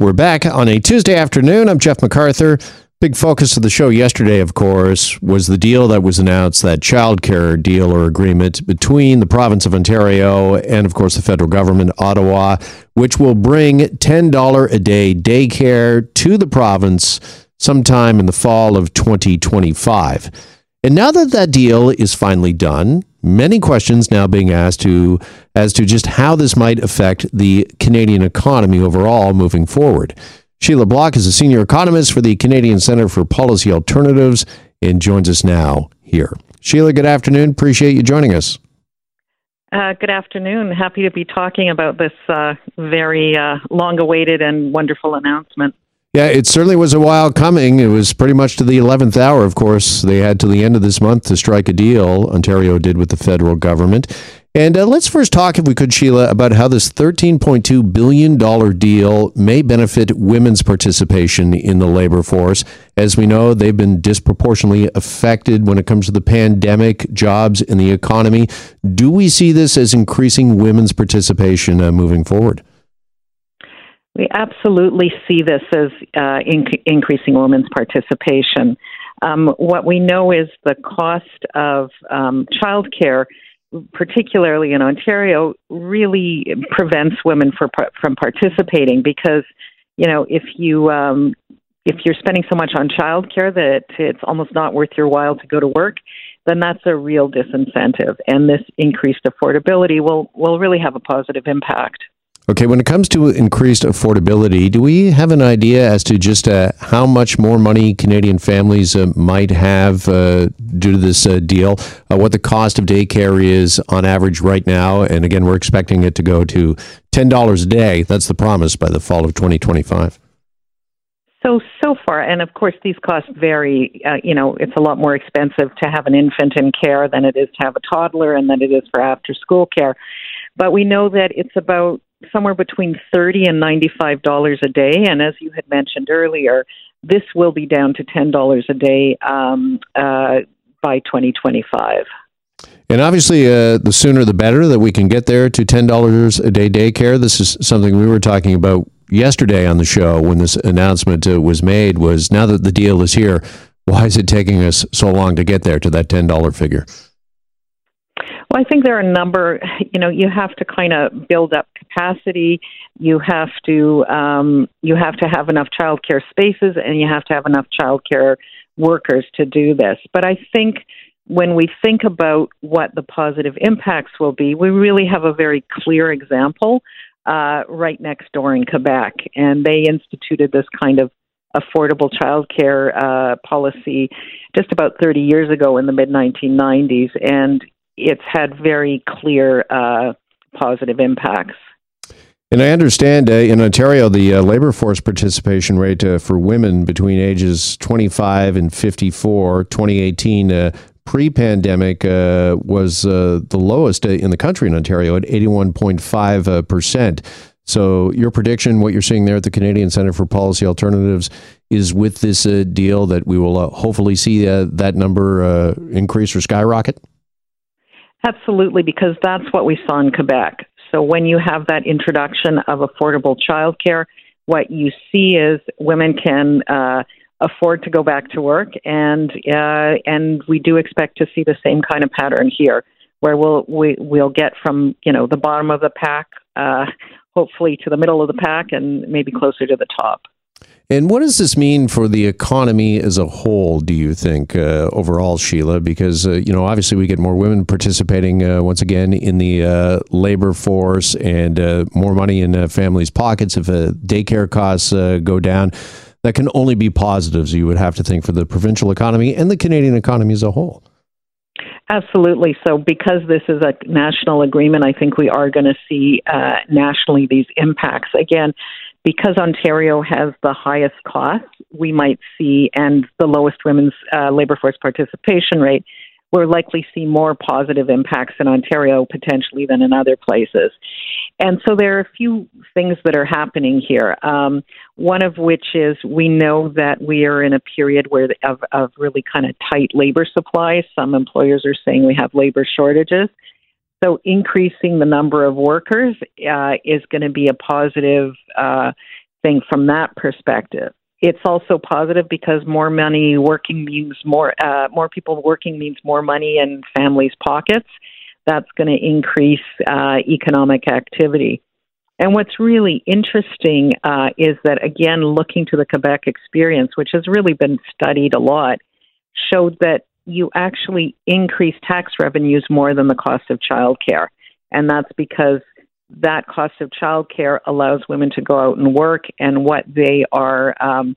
We're back on a Tuesday afternoon. I'm Jeff McArthur. Big focus of the show yesterday, of course, was the deal that was announced that childcare deal or agreement between the province of Ontario and, of course, the federal government, Ottawa, which will bring $10 a day daycare to the province sometime in the fall of 2025. And now that that deal is finally done, many questions now being asked to as to just how this might affect the Canadian economy overall moving forward. Sheila Block is a senior economist for the Canadian Center for Policy Alternatives and joins us now here. Sheila, good afternoon. Appreciate you joining us. Uh, good afternoon. Happy to be talking about this uh, very uh, long awaited and wonderful announcement. Yeah, it certainly was a while coming. It was pretty much to the 11th hour, of course. They had to the end of this month to strike a deal, Ontario did with the federal government. And uh, let's first talk, if we could, Sheila, about how this $13.2 billion deal may benefit women's participation in the labor force. As we know, they've been disproportionately affected when it comes to the pandemic, jobs, and the economy. Do we see this as increasing women's participation uh, moving forward? We absolutely see this as uh, inc- increasing women's participation. Um, what we know is the cost of um, childcare, particularly in Ontario, really prevents women for, from participating because, you know, if you um, if you're spending so much on childcare that it's almost not worth your while to go to work, then that's a real disincentive, and this increased affordability will will really have a positive impact. Okay, when it comes to increased affordability, do we have an idea as to just uh, how much more money Canadian families uh, might have uh, due to this uh, deal? Uh, what the cost of daycare is on average right now? And again, we're expecting it to go to $10 a day. That's the promise by the fall of 2025. So, so far, and of course, these costs vary. Uh, you know, it's a lot more expensive to have an infant in care than it is to have a toddler and than it is for after school care. But we know that it's about somewhere between 30 and $95 a day. And as you had mentioned earlier, this will be down to $10 a day um, uh, by 2025. And obviously, uh, the sooner the better that we can get there to $10 a day daycare. This is something we were talking about yesterday on the show when this announcement uh, was made was now that the deal is here, why is it taking us so long to get there to that $10 figure? Well, I think there are a number. You know, you have to kind of build up capacity. You have to um, you have to have enough childcare spaces, and you have to have enough childcare workers to do this. But I think when we think about what the positive impacts will be, we really have a very clear example uh, right next door in Quebec, and they instituted this kind of affordable childcare uh, policy just about 30 years ago in the mid 1990s, and it's had very clear uh, positive impacts. And I understand uh, in Ontario, the uh, labor force participation rate uh, for women between ages 25 and 54, 2018, uh, pre pandemic, uh, was the lowest in the country in Ontario at 81.5%. So, your prediction, what you're seeing there at the Canadian Center for Policy Alternatives, is with this deal that we will hopefully see that number increase or skyrocket? Absolutely, because that's what we saw in Quebec. So when you have that introduction of affordable childcare, what you see is women can uh, afford to go back to work, and uh, and we do expect to see the same kind of pattern here, where we'll we, we'll get from you know the bottom of the pack, uh, hopefully to the middle of the pack, and maybe closer to the top. And what does this mean for the economy as a whole, do you think, uh, overall, Sheila? Because, uh, you know, obviously we get more women participating uh, once again in the uh, labor force and uh, more money in uh, families' pockets if daycare costs go down. That can only be positives, you would have to think, for the provincial economy and the Canadian economy as a whole. Absolutely. So, because this is a national agreement, I think we are going to see nationally these impacts. Again, because Ontario has the highest costs, we might see, and the lowest women's uh, labour force participation rate, we're likely see more positive impacts in Ontario potentially than in other places. And so there are a few things that are happening here. Um, one of which is we know that we are in a period where of, of really kind of tight labor supply. Some employers are saying we have labor shortages. So increasing the number of workers uh, is going to be a positive uh, thing from that perspective. It's also positive because more money working means more uh, more people working means more money in families' pockets. That's going to increase uh, economic activity. And what's really interesting uh, is that, again, looking to the Quebec experience, which has really been studied a lot, showed that you actually increase tax revenues more than the cost of childcare. And that's because that cost of childcare allows women to go out and work, and what they are. Um,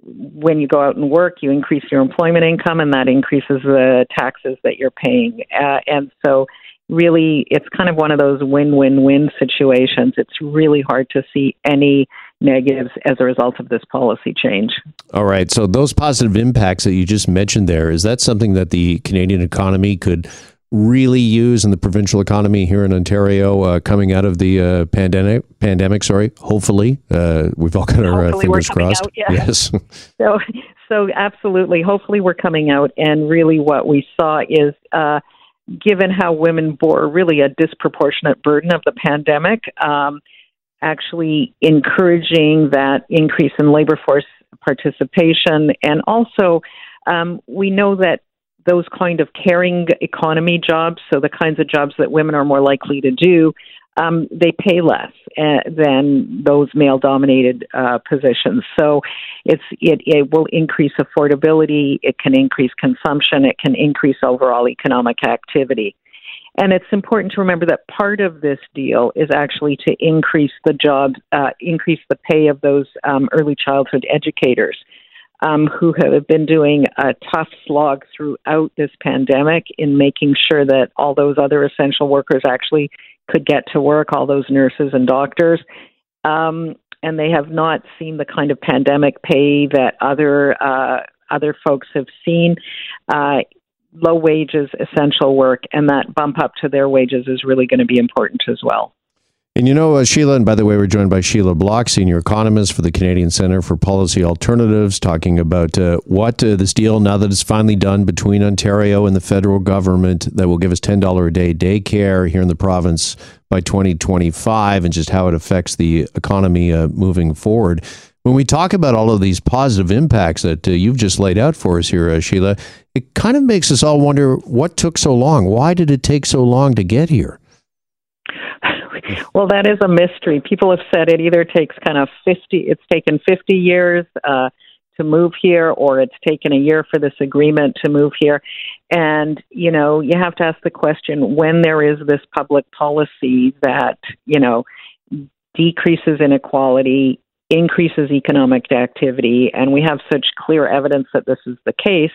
when you go out and work, you increase your employment income, and that increases the taxes that you're paying. Uh, and so, really, it's kind of one of those win win win situations. It's really hard to see any negatives as a result of this policy change. All right. So, those positive impacts that you just mentioned there, is that something that the Canadian economy could really use in the provincial economy here in Ontario uh, coming out of the uh, pandemic. Pandemic, sorry. Hopefully, uh, we've all got our uh, fingers crossed. Out, yeah. Yes. so, so absolutely. Hopefully, we're coming out, and really, what we saw is. Given how women bore really a disproportionate burden of the pandemic, um, actually encouraging that increase in labor force participation, and also um, we know that those kind of caring economy jobs, so the kinds of jobs that women are more likely to do, um, they pay less uh, than those male-dominated uh, positions. So it's it, it will increase affordability. It can increase consumption. It can increase overall economic activity. And it's important to remember that part of this deal is actually to increase the job, uh, increase the pay of those um, early childhood educators um, who have been doing a tough slog throughout this pandemic in making sure that all those other essential workers actually could get to work, all those nurses and doctors. Um, and they have not seen the kind of pandemic pay that other uh, other folks have seen. Uh, low wages, essential work, and that bump up to their wages is really going to be important as well. And you know, uh, Sheila, and by the way, we're joined by Sheila Block, senior economist for the Canadian Centre for Policy Alternatives, talking about uh, what uh, this deal, now that it's finally done between Ontario and the federal government, that will give us $10 a day daycare here in the province by 2025, and just how it affects the economy uh, moving forward. When we talk about all of these positive impacts that uh, you've just laid out for us here, uh, Sheila, it kind of makes us all wonder what took so long. Why did it take so long to get here? Well, that is a mystery. People have said it either takes kind of 50, it's taken 50 years uh, to move here, or it's taken a year for this agreement to move here. And, you know, you have to ask the question when there is this public policy that, you know, decreases inequality, increases economic activity, and we have such clear evidence that this is the case,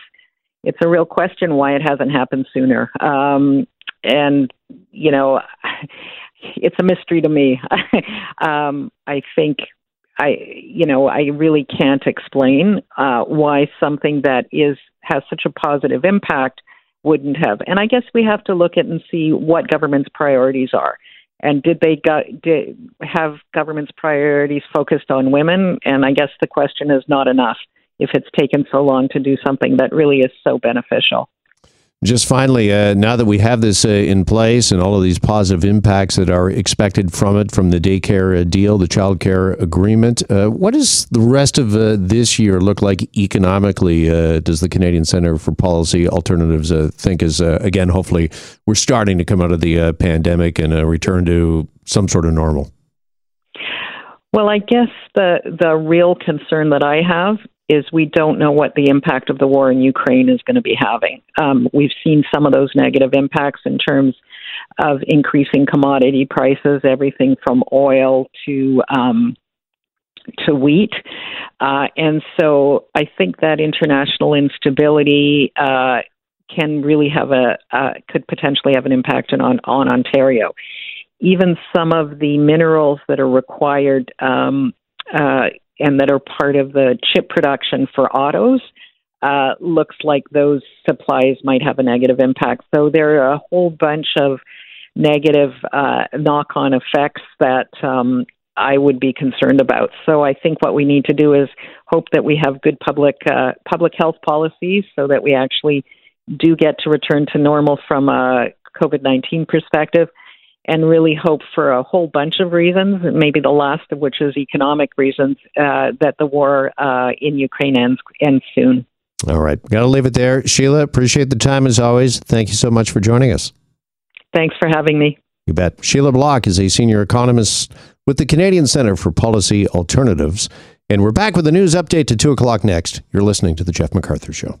it's a real question why it hasn't happened sooner. Um, and, you know, it's a mystery to me. um, I think I, you know, I really can't explain uh, why something that is has such a positive impact wouldn't have. And I guess we have to look at and see what government's priorities are. And did they go, did have government's priorities focused on women? And I guess the question is not enough if it's taken so long to do something that really is so beneficial. Just finally, uh, now that we have this uh, in place and all of these positive impacts that are expected from it, from the daycare uh, deal, the child care agreement, uh, what does the rest of uh, this year look like economically? Uh, does the Canadian Centre for Policy Alternatives think is, again, hopefully we're starting to come out of the pandemic and a return to some sort of normal? Well, I guess the the real concern that I have is we don't know what the impact of the war in Ukraine is going to be having. Um, we've seen some of those negative impacts in terms of increasing commodity prices, everything from oil to um, to wheat, uh, and so I think that international instability uh, can really have a uh, could potentially have an impact on on Ontario. Even some of the minerals that are required um, uh, and that are part of the chip production for autos, uh, looks like those supplies might have a negative impact. So there are a whole bunch of negative uh, knock on effects that um, I would be concerned about. So I think what we need to do is hope that we have good public uh, public health policies so that we actually do get to return to normal from a COVID nineteen perspective and really hope for a whole bunch of reasons, maybe the last of which is economic reasons, uh, that the war uh, in Ukraine ends, ends soon. All right. Got to leave it there. Sheila, appreciate the time as always. Thank you so much for joining us. Thanks for having me. You bet. Sheila Block is a senior economist with the Canadian Center for Policy Alternatives. And we're back with a news update to 2 o'clock next. You're listening to The Jeff McArthur Show.